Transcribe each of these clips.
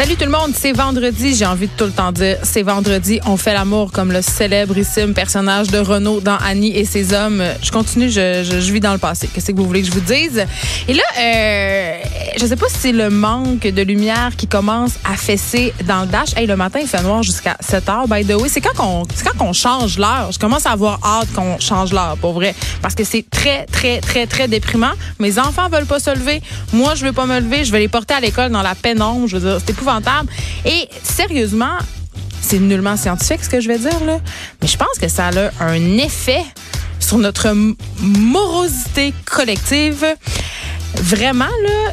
Salut tout le monde, c'est vendredi, j'ai envie de tout le temps dire, c'est vendredi, on fait l'amour comme le célébrissime personnage de Renaud dans Annie et ses hommes. Je continue, je, je, je vis dans le passé. Qu'est-ce que vous voulez que je vous dise? Et là, euh, je sais pas si c'est le manque de lumière qui commence à fesser dans le dash. Hey, le matin, il fait noir jusqu'à 7 heures. By the way, c'est quand qu'on c'est quand qu'on change l'heure. Je commence à avoir hâte qu'on change l'heure, pour vrai. Parce que c'est très, très, très, très déprimant. Mes enfants veulent pas se lever. Moi, je veux pas me lever. Je vais les porter à l'école dans la pénombre. Je veux dire, c'est. Et sérieusement, c'est nullement scientifique ce que je vais dire là, mais je pense que ça a un effet sur notre morosité collective. Vraiment là,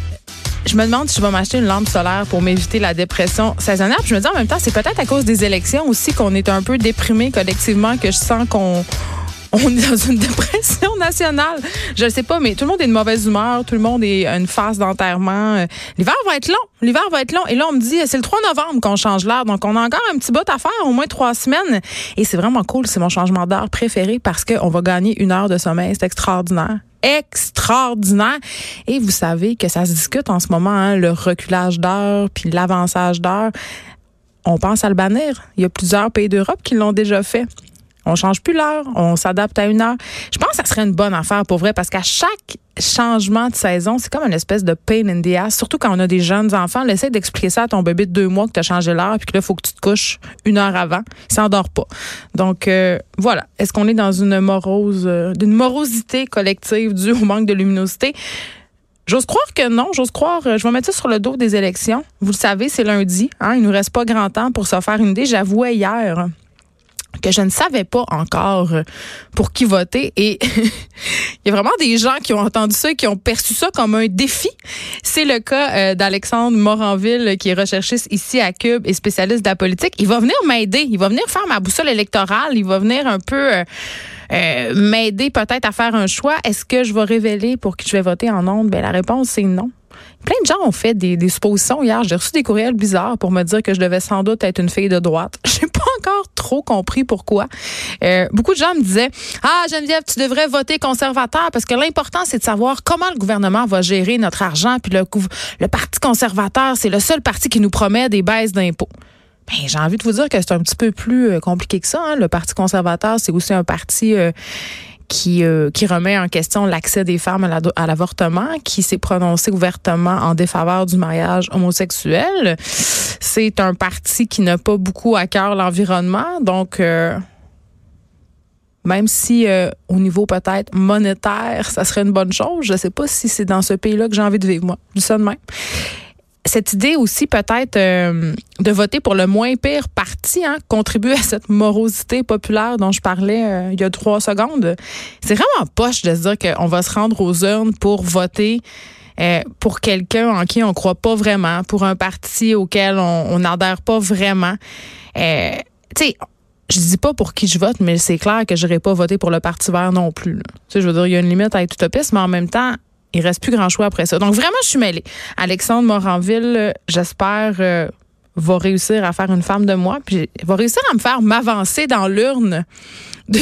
je me demande si je vais m'acheter une lampe solaire pour m'éviter la dépression saisonnière. Puis je me dis en même temps, c'est peut-être à cause des élections aussi qu'on est un peu déprimé collectivement, que je sens qu'on on est dans une dépression nationale. Je ne sais pas, mais tout le monde est de mauvaise humeur, tout le monde est une phase d'enterrement. Euh, l'hiver va être long, l'hiver va être long. Et là, on me dit, c'est le 3 novembre qu'on change l'heure, donc on a encore un petit bout à faire, au moins trois semaines. Et c'est vraiment cool, c'est mon changement d'heure préféré parce qu'on va gagner une heure de sommeil, c'est extraordinaire extraordinaire. Et vous savez que ça se discute en ce moment, hein, le reculage d'heure puis l'avançage d'heure. On pense à le bannir. Il y a plusieurs pays d'Europe qui l'ont déjà fait. On change plus l'heure, on s'adapte à une heure. Je pense que ça serait une bonne affaire pour vrai parce qu'à chaque changement de saison, c'est comme une espèce de pain in the ass. Surtout quand on a des jeunes enfants, essaie d'expliquer ça à ton bébé de deux mois que tu as changé l'heure puis que là, il faut que tu te couches une heure avant. Il s'endort pas. Donc, euh, voilà. Est-ce qu'on est dans une morose, euh, d'une morosité collective due au manque de luminosité? J'ose croire que non. J'ose croire. Euh, je vais mettre ça sur le dos des élections. Vous le savez, c'est lundi. Hein? Il nous reste pas grand temps pour se faire une idée. J'avouais hier que je ne savais pas encore euh, pour qui voter. Et il y a vraiment des gens qui ont entendu ça qui ont perçu ça comme un défi. C'est le cas euh, d'Alexandre Moranville, qui est recherchiste ici à Cube et spécialiste de la politique. Il va venir m'aider. Il va venir faire ma boussole électorale. Il va venir un peu... Euh, m'aider peut-être à faire un choix. Est-ce que je vais révéler pour qui je vais voter en ondes? Ben, la réponse, c'est non. Plein de gens ont fait des, des suppositions hier. J'ai reçu des courriels bizarres pour me dire que je devais sans doute être une fille de droite. J'ai pas encore trop compris pourquoi. Euh, beaucoup de gens me disaient Ah, Geneviève, tu devrais voter conservateur parce que l'important, c'est de savoir comment le gouvernement va gérer notre argent. Puis le, le Parti conservateur, c'est le seul parti qui nous promet des baisses d'impôts. Ben, j'ai envie de vous dire que c'est un petit peu plus euh, compliqué que ça. Hein. Le Parti conservateur, c'est aussi un parti euh, qui, euh, qui remet en question l'accès des femmes à l'avortement, qui s'est prononcé ouvertement en défaveur du mariage homosexuel. C'est un parti qui n'a pas beaucoup à cœur l'environnement, donc euh, même si euh, au niveau peut-être monétaire, ça serait une bonne chose, je ne sais pas si c'est dans ce pays-là que j'ai envie de vivre, moi. Du ça de même cette idée aussi peut-être euh, de voter pour le moins pire parti hein, contribue à cette morosité populaire dont je parlais euh, il y a trois secondes. C'est vraiment poche de se dire qu'on va se rendre aux urnes pour voter euh, pour quelqu'un en qui on croit pas vraiment, pour un parti auquel on n'adhère pas vraiment. tu sais, je dis pas pour qui je vote, mais c'est clair que je pas voté pour le Parti vert non plus. Tu sais, je veux dire, il y a une limite à être utopiste, mais en même temps, il reste plus grand choix après ça. Donc vraiment, je suis mêlée. Alexandre Moranville, j'espère, euh, va réussir à faire une femme de moi, puis va réussir à me faire m'avancer dans l'urne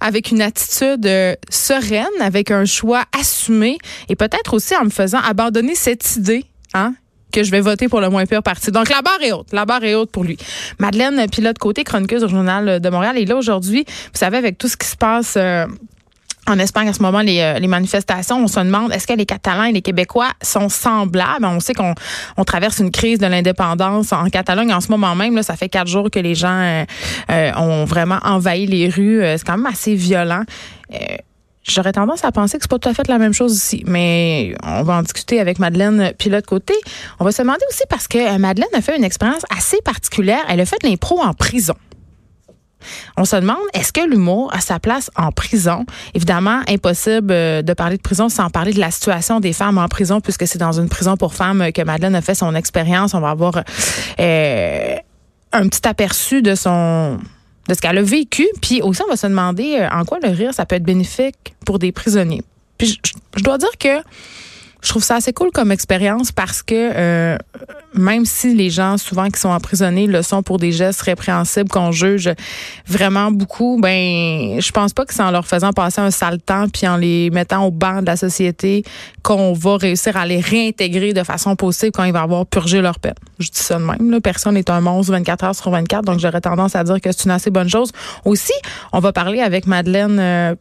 avec une attitude euh, sereine, avec un choix assumé, et peut-être aussi en me faisant abandonner cette idée, hein, que je vais voter pour le moins pire parti. Donc, la barre est haute. La barre est haute pour lui. Madeleine Pilote Côté, chroniqueuse au Journal de Montréal, est là aujourd'hui. Vous savez, avec tout ce qui se passe euh, en Espagne, à ce moment, les, euh, les manifestations, on se demande est-ce que les Catalans et les Québécois sont semblables? On sait qu'on on traverse une crise de l'indépendance en Catalogne en ce moment même. Là, ça fait quatre jours que les gens euh, euh, ont vraiment envahi les rues. C'est quand même assez violent. J'aurais tendance à penser que c'est pas tout à fait la même chose ici, mais on va en discuter avec Madeleine puis l'autre côté. On va se demander aussi parce que Madeleine a fait une expérience assez particulière. Elle a fait l'impro en prison. On se demande, est-ce que l'humour a sa place en prison? Évidemment, impossible euh, de parler de prison sans parler de la situation des femmes en prison, puisque c'est dans une prison pour femmes que Madeleine a fait son expérience. On va avoir euh, un petit aperçu de son de ce qu'elle a vécu. Puis aussi, on va se demander euh, en quoi le rire, ça peut être bénéfique pour des prisonniers. Puis je, dois dire que je trouve ça assez cool comme expérience parce que euh, même si les gens souvent qui sont emprisonnés le sont pour des gestes répréhensibles qu'on juge vraiment beaucoup, ben je pense pas que c'est en leur faisant passer un sale temps puis en les mettant au banc de la société qu'on va réussir à les réintégrer de façon possible quand ils vont avoir purgé leur peine. Je dis ça de même. Là. Personne n'est un monstre 24 heures sur 24, donc j'aurais tendance à dire que c'est une assez bonne chose. Aussi, on va parler avec Madeleine euh,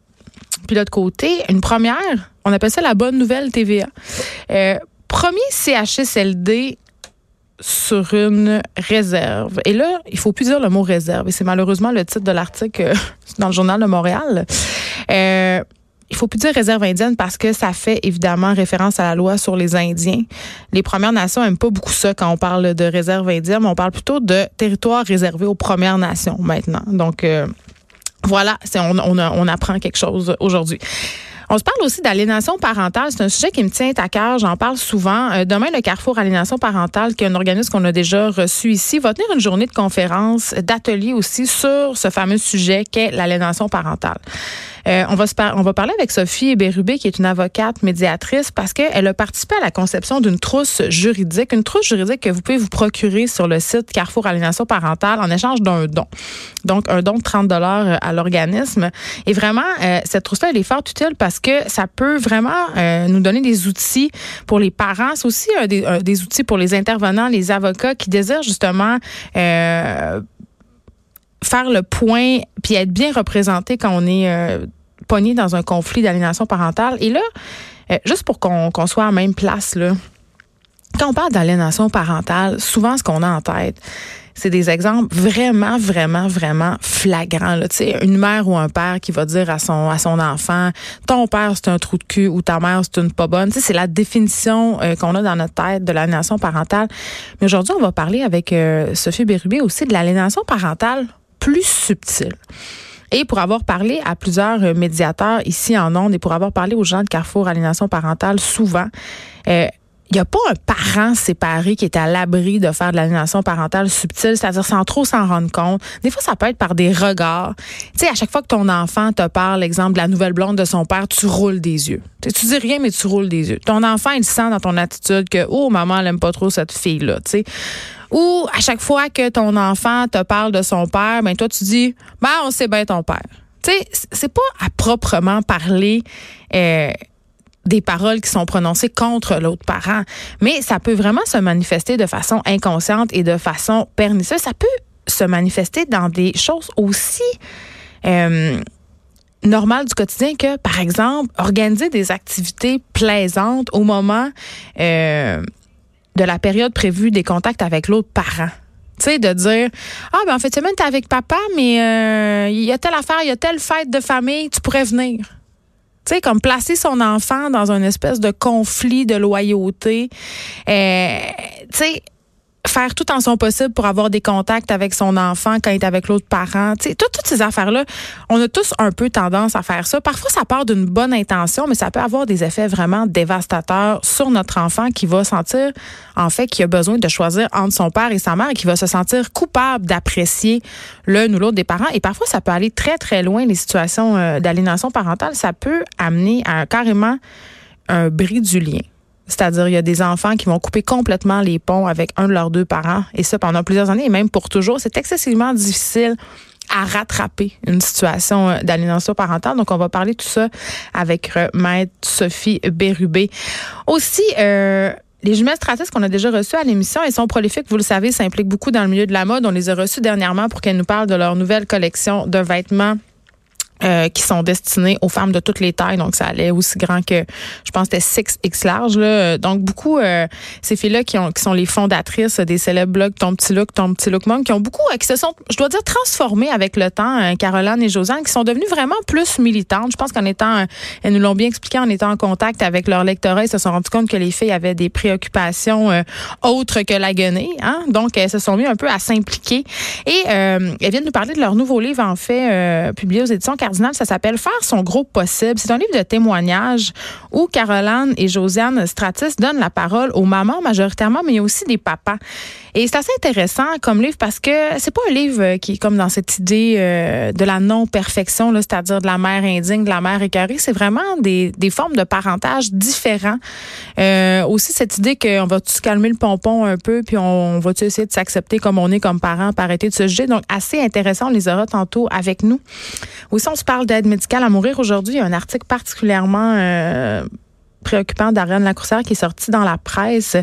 puis l'autre côté, une première, on appelle ça la bonne nouvelle TVA. Euh, premier CHSLD sur une réserve. Et là, il faut plus dire le mot réserve. Et c'est malheureusement le titre de l'article euh, dans le journal de Montréal. Euh, il faut plus dire réserve indienne parce que ça fait évidemment référence à la loi sur les Indiens. Les Premières Nations n'aiment pas beaucoup ça quand on parle de réserve indienne, mais on parle plutôt de territoire réservé aux Premières Nations maintenant. Donc, euh, voilà, on apprend quelque chose aujourd'hui. On se parle aussi d'aliénation parentale. C'est un sujet qui me tient à cœur. J'en parle souvent. Euh, demain, le Carrefour Aliénation parentale, qui est un organisme qu'on a déjà reçu ici, va tenir une journée de conférence, d'atelier aussi sur ce fameux sujet qu'est l'aliénation parentale. Euh, on, va se parler avec Sophie Bérubé, qui est une avocate médiatrice, parce qu'elle a participé à la conception d'une trousse juridique, une trousse juridique que vous pouvez vous procurer sur le site Carrefour Aliénation parentale en échange d'un don. Donc, un don de 30 dollars à l'organisme. Et vraiment, euh, cette trousse-là, elle est fort utile parce que ça peut vraiment euh, nous donner des outils pour les parents. C'est aussi des, des, outils pour les intervenants, les avocats qui désirent justement faire le point puis être bien représenté quand on est pogné dans un conflit d'aliénation parentale. Et là, euh, juste pour qu'on soit à la même place, là, quand on parle d'aliénation parentale, souvent ce qu'on a en tête, c'est des exemples vraiment, vraiment, vraiment flagrants. Là. sais, une mère ou un père qui va dire à son à son enfant, ton père c'est un trou de cul ou ta mère c'est une pas bonne. C'est la définition euh, qu'on a dans notre tête de l'aliénation parentale. Mais aujourd'hui, on va parler avec euh, Sophie Bérubé aussi de l'aliénation parentale plus subtile. Et pour avoir parlé à plusieurs euh, médiateurs ici en Onde et pour avoir parlé aux gens de Carrefour Aliénation parentale souvent, euh, il n'y a pas un parent séparé qui est à l'abri de faire de l'aliénation parentale subtile, c'est-à-dire sans trop s'en rendre compte. Des fois, ça peut être par des regards. Tu sais, à chaque fois que ton enfant te parle, l'exemple de la nouvelle blonde de son père, tu roules des yeux. Tu, tu dis rien, mais tu roules des yeux. Ton enfant, il sent dans ton attitude que, oh, maman, elle aime pas trop cette fille-là, tu sais. Ou à chaque fois que ton enfant te parle de son père, ben toi tu dis, ben on sait bien ton père. Tu sais, c'est pas à proprement parler. Euh, des paroles qui sont prononcées contre l'autre parent, mais ça peut vraiment se manifester de façon inconsciente et de façon pernicieuse. Ça peut se manifester dans des choses aussi euh, normales du quotidien que, par exemple, organiser des activités plaisantes au moment euh, de la période prévue des contacts avec l'autre parent. Tu sais, de dire Ah, ben en fait, semaine, t'es avec papa, mais euh, il y a telle affaire, il y a telle fête de famille, tu pourrais venir. Tu sais, comme placer son enfant dans une espèce de conflit de loyauté. Euh, tu faire tout en son possible pour avoir des contacts avec son enfant quand il est avec l'autre parent. Tu sais, toutes, toutes ces affaires-là, on a tous un peu tendance à faire ça. Parfois, ça part d'une bonne intention, mais ça peut avoir des effets vraiment dévastateurs sur notre enfant qui va sentir, en fait, qu'il a besoin de choisir entre son père et sa mère et qui va se sentir coupable d'apprécier l'un ou l'autre des parents. Et parfois, ça peut aller très, très loin, les situations euh, d'aliénation parentale. Ça peut amener à carrément un bris du lien. C'est-à-dire, il y a des enfants qui vont couper complètement les ponts avec un de leurs deux parents, et ça pendant plusieurs années, et même pour toujours. C'est excessivement difficile à rattraper une situation euh, d'aliénation parentale. Donc, on va parler de tout ça avec euh, Maître Sophie Bérubé. Aussi, euh, les jumelles stratégiques qu'on a déjà reçues à l'émission, elles sont prolifiques, vous le savez, ça implique beaucoup dans le milieu de la mode. On les a reçues dernièrement pour qu'elles nous parlent de leur nouvelle collection de vêtements euh, qui sont destinées aux femmes de toutes les tailles. Donc, ça allait aussi grand que, je pense, c'était 6X large. Là. Donc, beaucoup, euh, ces filles-là qui, ont, qui sont les fondatrices des célèbres blogs Ton Petit Look, Ton Petit Look Monk, qui ont beaucoup, euh, qui se sont, je dois dire, transformées avec le temps, Caroline et Josiane, qui sont devenues vraiment plus militantes. Je pense qu'en étant, elles nous l'ont bien expliqué, en étant en contact avec leur lectorat, elles se sont rendues compte que les filles avaient des préoccupations autres que la guenée. Hein? Donc, elles se sont mis un peu à s'impliquer. Et elles viennent nous parler de leur nouveau livre, en fait, publié aux éditions Ça s'appelle Faire son gros possible. C'est un livre de témoignages où Caroline et Josiane Stratis donnent la parole aux mamans majoritairement, mais aussi des papas. Et c'est assez intéressant comme livre parce que c'est pas un livre qui est comme dans cette idée euh, de la non-perfection, c'est-à-dire de la mère indigne, de la mère écœurée. C'est vraiment des, des formes de parentage différents. Euh, aussi cette idée qu'on va se calmer le pompon un peu, puis on, va essayer de s'accepter comme on est comme parents, pour arrêter de se juger. Donc assez intéressant. On les aura tantôt avec nous. Aussi, on se parle d'aide médicale à mourir aujourd'hui. Il y a un article particulièrement euh, préoccupant d'Ariane Lacroussière qui est sorti dans la presse.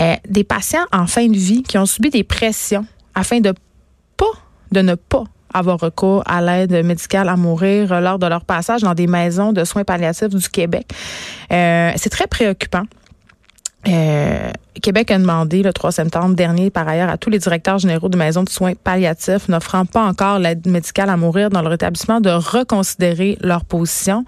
Euh, des patients en fin de vie qui ont subi des pressions afin de pas, de ne pas avoir recours à l'aide médicale à mourir lors de leur passage dans des maisons de soins palliatifs du Québec. Euh, c'est très préoccupant. Euh, Québec a demandé le 3 septembre dernier, par ailleurs, à tous les directeurs généraux de maisons de soins palliatifs n'offrant pas encore l'aide médicale à mourir dans leur établissement de reconsidérer leur position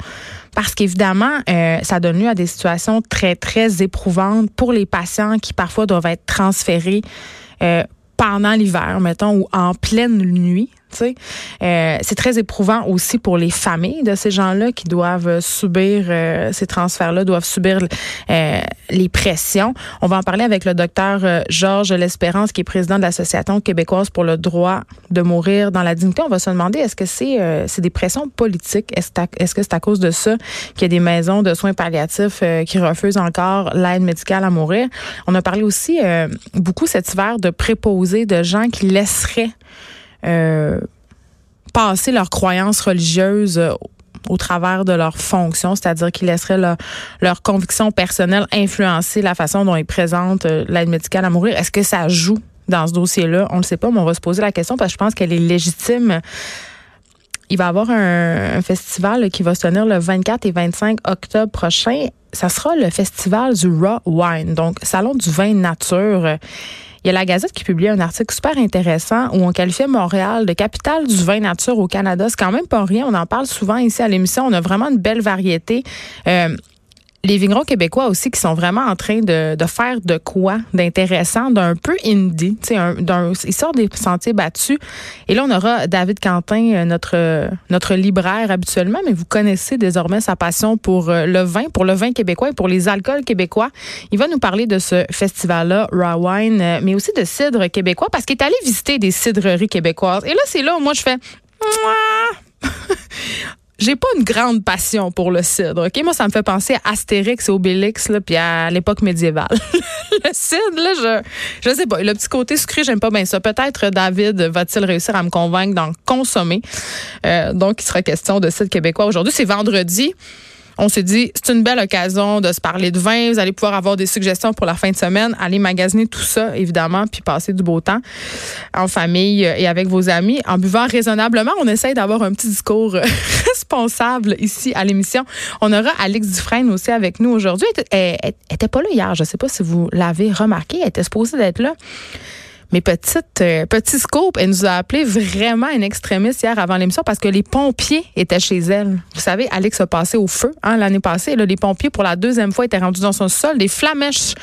parce qu'évidemment, euh, ça donne lieu à des situations très, très éprouvantes pour les patients qui parfois doivent être transférés euh, pendant l'hiver, mettons, ou en pleine nuit. Euh, c'est très éprouvant aussi pour les familles de ces gens-là qui doivent subir euh, ces transferts-là, doivent subir euh, les pressions. On va en parler avec le docteur euh, Georges L'Espérance, qui est président de l'Association québécoise pour le droit de mourir dans la dignité. On va se demander est-ce que c'est c'est des pressions politiques? Est-ce que c'est à cause de ça qu'il y a des maisons de soins palliatifs qui refusent encore l'aide médicale à mourir? On a parlé aussi beaucoup cet hiver de préposés de gens qui laisseraient euh, passer leurs croyances religieuses euh, au travers de leur fonction, c'est-à-dire qu'ils laisseraient leur, conviction personnelle influencer la façon dont ils présentent euh, l'aide médicale à mourir. Est-ce que ça joue dans ce dossier-là? On ne le sait pas, mais on va se poser la question parce que je pense qu'elle est légitime. Il va y avoir un, festival qui va se tenir le 24 et 25 octobre prochain. Ça sera le festival du Raw Wine, donc Salon du vin nature. Il y a la Gazette qui publie un article super intéressant où on qualifiait Montréal de capitale du vin nature au Canada. C'est quand même pas rien. On en parle souvent ici à l'émission. On a vraiment une belle variété. Euh, les vignerons québécois aussi qui sont vraiment en train de, faire de quoi d'intéressant, d'un peu indie. Ils sortent des sentiers battus. Et là, on aura David Quentin, euh, notre, notre libraire habituellement, mais vous connaissez désormais sa passion pour euh, le vin, pour le vin québécois et pour les alcools québécois. Il va nous parler de ce festival-là, Raw Wine, euh, mais aussi de cidre québécois parce qu'il est allé visiter des cidreries québécoises. Et là, c'est là où moi je fais j'ai pas une grande passion pour le cidre. OK, moi ça me fait penser à Astérix et Obélix là puis à l'époque médiévale. le cidre là, je je sais pas, le petit côté sucré, j'aime pas bien ça. Peut-être David va-t-il réussir à me convaincre d'en consommer. Euh, donc il sera question de cidre québécois aujourd'hui, c'est vendredi on s'est dit, c'est une belle occasion de se parler de vin. Vous allez pouvoir avoir des suggestions pour la fin de semaine. Allez magasiner tout ça, évidemment, puis passer du beau temps en famille et avec vos amis en buvant raisonnablement. On essaye d'avoir un petit discours responsable ici à l'émission. On aura Alex Dufresne aussi avec nous aujourd'hui. Elle, elle, était pas là hier. Je sais pas si vous l'avez remarqué. Elle était supposée d'être là. Mais petite, euh, petit scoop, elle nous a appelé vraiment une extrémiste hier avant l'émission parce que les pompiers étaient chez elle. Vous savez, Alex a passé au feu hein, l'année passée. Les pompiers, pour la deuxième fois, étaient rendus dans son sol. Des flamèches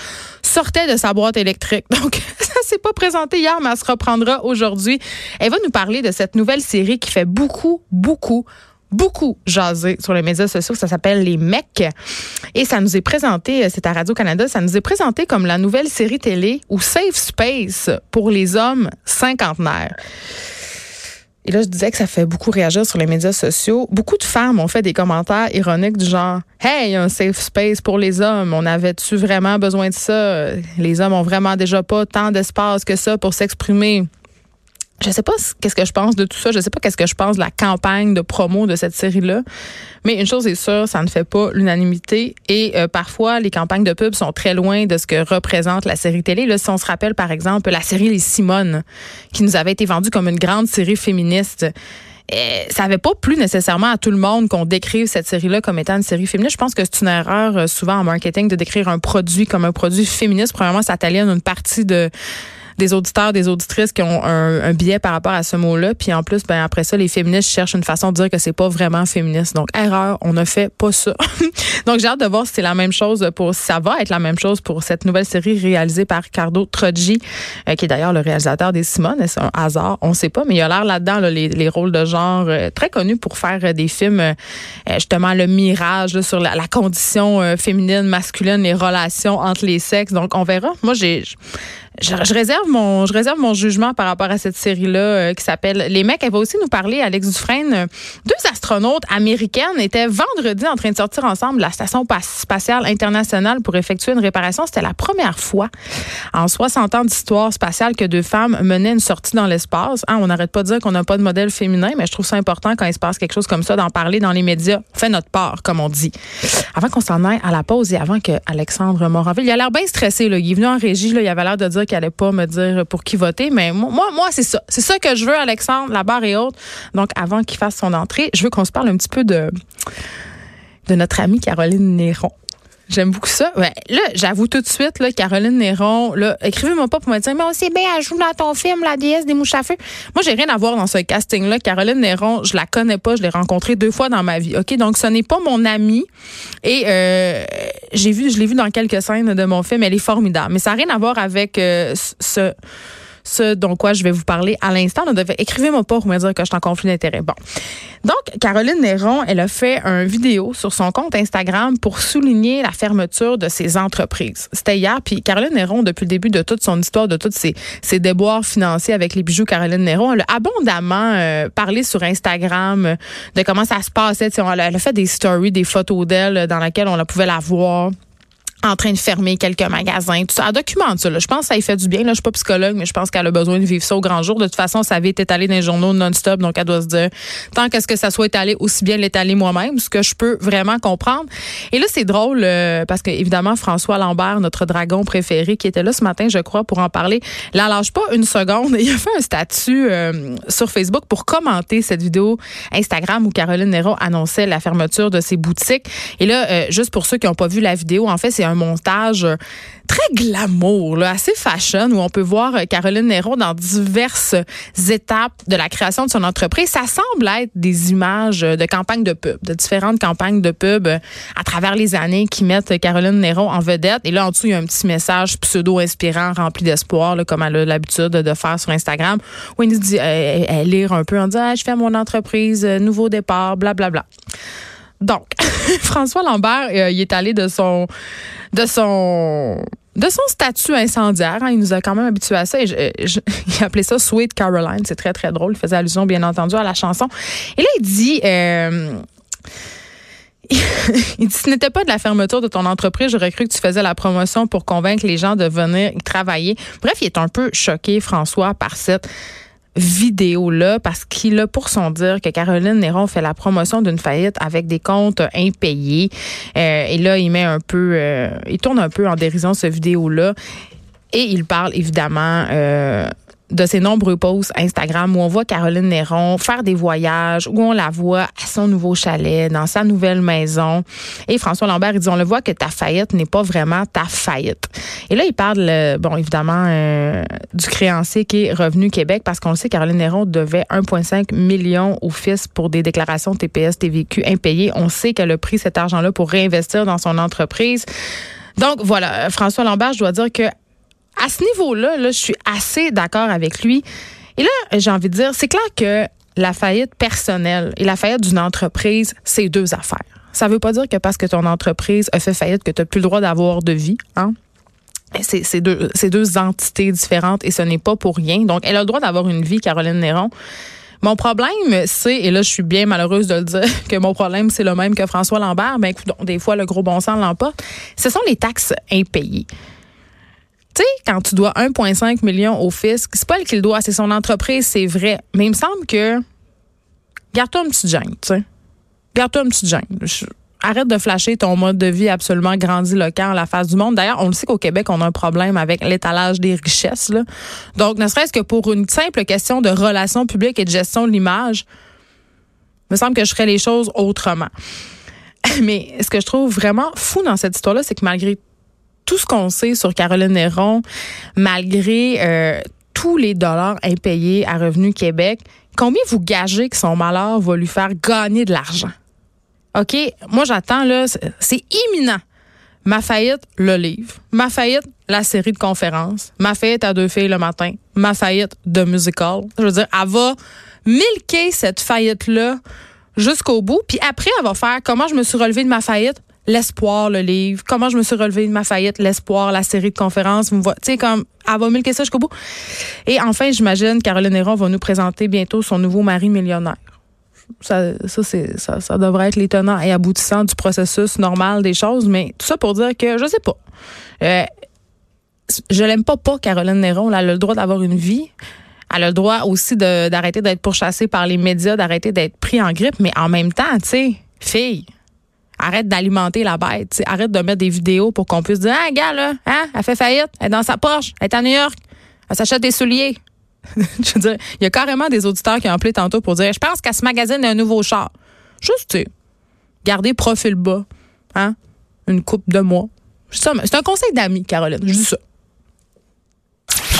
sortaient de sa boîte électrique. Donc, ça s'est pas présenté hier, mais elle se reprendra aujourd'hui. Elle va nous parler de cette nouvelle série qui fait beaucoup, beaucoup beaucoup jasé sur les médias sociaux. Ça s'appelle Les Mecs. Et ça nous est présenté, euh, c'est à Radio-Canada, ça nous est présenté comme la nouvelle série télé ou Safe Space pour les hommes cinquantenaires. Et là, je disais que ça fait beaucoup réagir sur les médias sociaux. Beaucoup de femmes ont fait des commentaires ironiques du genre Hey, un safe space pour les hommes. On avait-tu vraiment besoin de ça? Les hommes ont vraiment déjà pas tant d'espace que ça pour s'exprimer je sais pas qu'est-ce que je pense de tout ça. Je sais pas qu'est-ce que je pense de la campagne de promo de cette série-là. Mais une chose est sûre, ça ne fait pas l'unanimité. Et euh, parfois, les campagnes de pub sont très loin de ce que représente la série télé. Là, si on se rappelle, par exemple, la série Les Simones, qui nous avait été vendue comme une grande série féministe. Euh, ça n'avait pas plu nécessairement à tout le monde qu'on décrive cette série-là comme étant une série féministe. Je pense que c'est une erreur euh, souvent en marketing de décrire un produit comme un produit féministe. Premièrement, ça t'aliène une partie de des auditeurs, des auditrices qui ont un, un biais par rapport à ce mot-là. Puis en plus, ben après ça, les féministes cherchent une façon de dire que c'est pas vraiment féministe. Donc erreur, on ne fait pas ça. Donc j'ai hâte de voir si c'est la même chose pour, ça va être la même chose pour cette nouvelle série réalisée par Ricardo Troggi, euh, qui est d'ailleurs le réalisateur des Simone. C'est un hasard, on sait pas, mais il a l'air là-dedans là, les, les, rôles de genre euh, très connus pour faire euh, des films justement le mirage sur la, la condition féminine, masculine, les relations entre les sexes. Donc on verra. Moi j'ai je, réserve mon je réserve mon jugement par rapport à cette série là euh, qui s'appelle Les mecs. Elle va aussi nous parler Alex Dufresne. Euh, deux astronautes américaines étaient vendredi en train de sortir ensemble de la station spatiale internationale pour effectuer une réparation. C'était la première fois en 60 ans d'histoire spatiale que deux femmes menaient une sortie dans l'espace. Hein, on n'arrête pas de dire qu'on n'a pas de modèle féminin, mais je trouve ça important quand il se passe quelque chose comme ça d'en parler dans les médias. On fait notre part, comme on dit. Avant qu'on s'en aille à la pause et avant que Alexandre Moranville, il a l'air bien stressé. Là. Il est venu en régie. Là, il avait l'air de dire qu'il allait pas me dire pour qui voter, mais moi, moi, c'est ça. C'est ça que je veux, Alexandre, la barre est haute. Donc, avant qu'il fasse son entrée, je veux qu'on se parle un petit peu de, de notre amie Caroline Néron. J'aime beaucoup ça. Ouais. Là, j'avoue tout de suite, là, Caroline Néron, là, écrivez-moi pas pour me dire, mais aussi bien, elle joue dans ton film, La déesse des mouches à feu. Moi, j'ai rien à voir dans ce casting-là. Caroline Néron, je la connais pas, je l'ai rencontrée deux fois dans ma vie. OK? Donc, ce n'est pas mon amie. Et, euh, j'ai vu, je l'ai vu dans quelques scènes de mon film. Elle est formidable. Mais ça n'a rien à voir avec euh, ce ce dont quoi je vais vous parler à l'instant. Écrivez-moi pas pour me dire que je suis en conflit d'intérêt. Bon. Donc, Caroline Néron, elle a fait un vidéo sur son compte Instagram pour souligner la fermeture de ses entreprises. C'était hier, puis Caroline Néron, depuis le début de toute son histoire, de tous ses, ses déboires financiers avec les bijoux Caroline Néron, elle a abondamment euh, parlé sur Instagram euh, de comment ça se passait. Elle a, fait des stories, des photos d'elle dans lesquelles on la pouvait la voir en train de fermer quelques magasins, tout ça. Elle documente ça. Là. Je pense que ça lui fait du bien. Là, je suis pas psychologue, mais je pense qu'elle a besoin de vivre ça au grand jour. De toute façon, ça avait été étalé dans les journaux non-stop, donc elle doit se dire tant qu'est-ce que ça soit étalé, aussi bien l'étaler moi-même, ce que je peux vraiment comprendre. Et là, c'est drôle euh, parce que évidemment François Lambert, notre dragon préféré, qui était là ce matin, je crois, pour en parler, là, lâche pas une seconde. Il a fait un statut euh, sur Facebook pour commenter cette vidéo Instagram où Caroline Néron annonçait la fermeture de ses boutiques. Et là, euh, juste pour ceux qui n'ont pas vu la vidéo, en fait, c'est un montage euh, très glamour, assez fashion, où on peut voir euh, Caroline Néron dans diverses étapes de la création de son entreprise. Ça semble être des images de campagnes de pub, de différentes campagnes de pub euh, à travers les années qui mettent Caroline Néron en vedette. Et là, en dessous, il y a un petit message pseudo-inspirant, rempli d'espoir, comme elle a l'habitude de faire sur Instagram, où elle dit, elle, lire un peu en disant, ah, je fais mon entreprise, nouveau départ, blablabla. Bla, bla. Donc, François Lambert, euh, il est allé de son de son de son statut incendiaire. Hein. il nous a quand même habitués à ça. Et il appelait ça Sweet Caroline. C'est très, très drôle. Il faisait allusion, bien entendu, à la chanson. Et là, il dit... Euh, il dit, ce n'était pas de la fermeture de ton entreprise, j'aurais cru que tu faisais la promotion pour convaincre les gens de venir y travailler. Bref, il est un peu choqué, François, par cette vidéo-là parce qu'il a pour son dire que Caroline Néron fait la promotion d'une faillite avec des comptes impayés. Euh, et là, il met un peu, euh, il tourne un peu en dérision ce vidéo-là. Et il parle évidemment euh, de ses nombreux posts Instagram où on voit Caroline Néron faire des voyages, où on la voit à son nouveau chalet, dans sa nouvelle maison. Et François Lambert, il dit, on le voit que ta faillite n'est pas vraiment ta faillite. Et là, il parle, euh, bon, évidemment, euh, du créancier qui est Revenu Québec, parce qu'on le sait, Caroline Néron devait 1,5 million au fils pour des déclarations TPS, TVQ impayées. On sait qu'elle a pris cet argent-là pour réinvestir dans son entreprise. Donc voilà, François Lambert, je dois dire que à ce niveau-là, là, je suis assez d'accord avec lui. Et là, j'ai envie de dire, c'est clair que la faillite personnelle et la faillite d'une entreprise, c'est deux affaires. Ça ne veut pas dire que parce que ton entreprise a fait faillite que tu n'as plus le droit d'avoir de vie. Hein? C'est deux, entités différentes et ce n'est pas pour rien. Donc, elle a le droit d'avoir une vie, Caroline Néron. Mon problème, c'est, et là, je suis bien malheureuse de le dire, que mon problème, c'est le même que François Lambert. Ben, écoute, des fois, le gros bon sens l'emporte. Ce sont les taxes impayées. Tu sais, quand tu dois 1,5 million au fisc, c'est pas le qu'il doit, c'est son entreprise, c'est vrai. Mais il me semble que. Garde-toi un petit gêne, tu sais. Garde-toi un petit gêne. Arrête de flasher ton mode de vie absolument grandiloquent à la face du monde. D'ailleurs, on le sait qu'au Québec, on a un problème avec l'étalage des richesses. Là. Donc, ne serait-ce que pour une simple question de relations publiques et de gestion de l'image, il me semble que je ferais les choses autrement. Mais ce que je trouve vraiment fou dans cette histoire-là, c'est que malgré tout ce qu'on sait sur Caroline Néron, malgré euh, tous les dollars impayés à Revenu Québec, combien vous gagez que son malheur va lui faire gagner de l'argent? OK? Moi, j'attends, là, c'est imminent. Ma faillite, le livre. Ma faillite, la série de conférences. Ma faillite à deux filles le matin. Ma faillite de musical. Je veux dire, elle va milquer cette faillite-là jusqu'au bout. Puis après, elle va faire comment je me suis relevée de ma faillite? L'espoir, le livre. Comment je me suis relevée de ma faillite. L'espoir, la série de conférences. Vous me Tu sais, comme, elle va milquer ça jusqu'au bout. Et enfin, j'imagine, Caroline Héron va nous présenter bientôt son nouveau mari millionnaire. Ça, ça, c'est, ça, ça devrait être l'étonnant et aboutissant du processus normal des choses. Mais tout ça pour dire que je sais pas. Euh, je l'aime pas pas, Caroline Néron. Elle a le droit d'avoir une vie. Elle a le droit aussi d'arrêter d'être pourchassée par les médias, d'arrêter d'être pris en grippe. Mais en même temps, tu sais, fille, arrête d'alimenter la bête. Arrête de mettre des vidéos pour qu'on puisse dire, ah, gars, là, hein, elle fait faillite, elle est dans sa poche, elle est à New York, elle s'achète des souliers. je veux dire, il y a carrément des auditeurs qui ont appelé tantôt pour dire, je pense qu'à ce magazine un nouveau char. Juste, tu sais, garder profil bas, hein, une coupe de mois. C'est un conseil d'amis, Caroline. Je dis ça.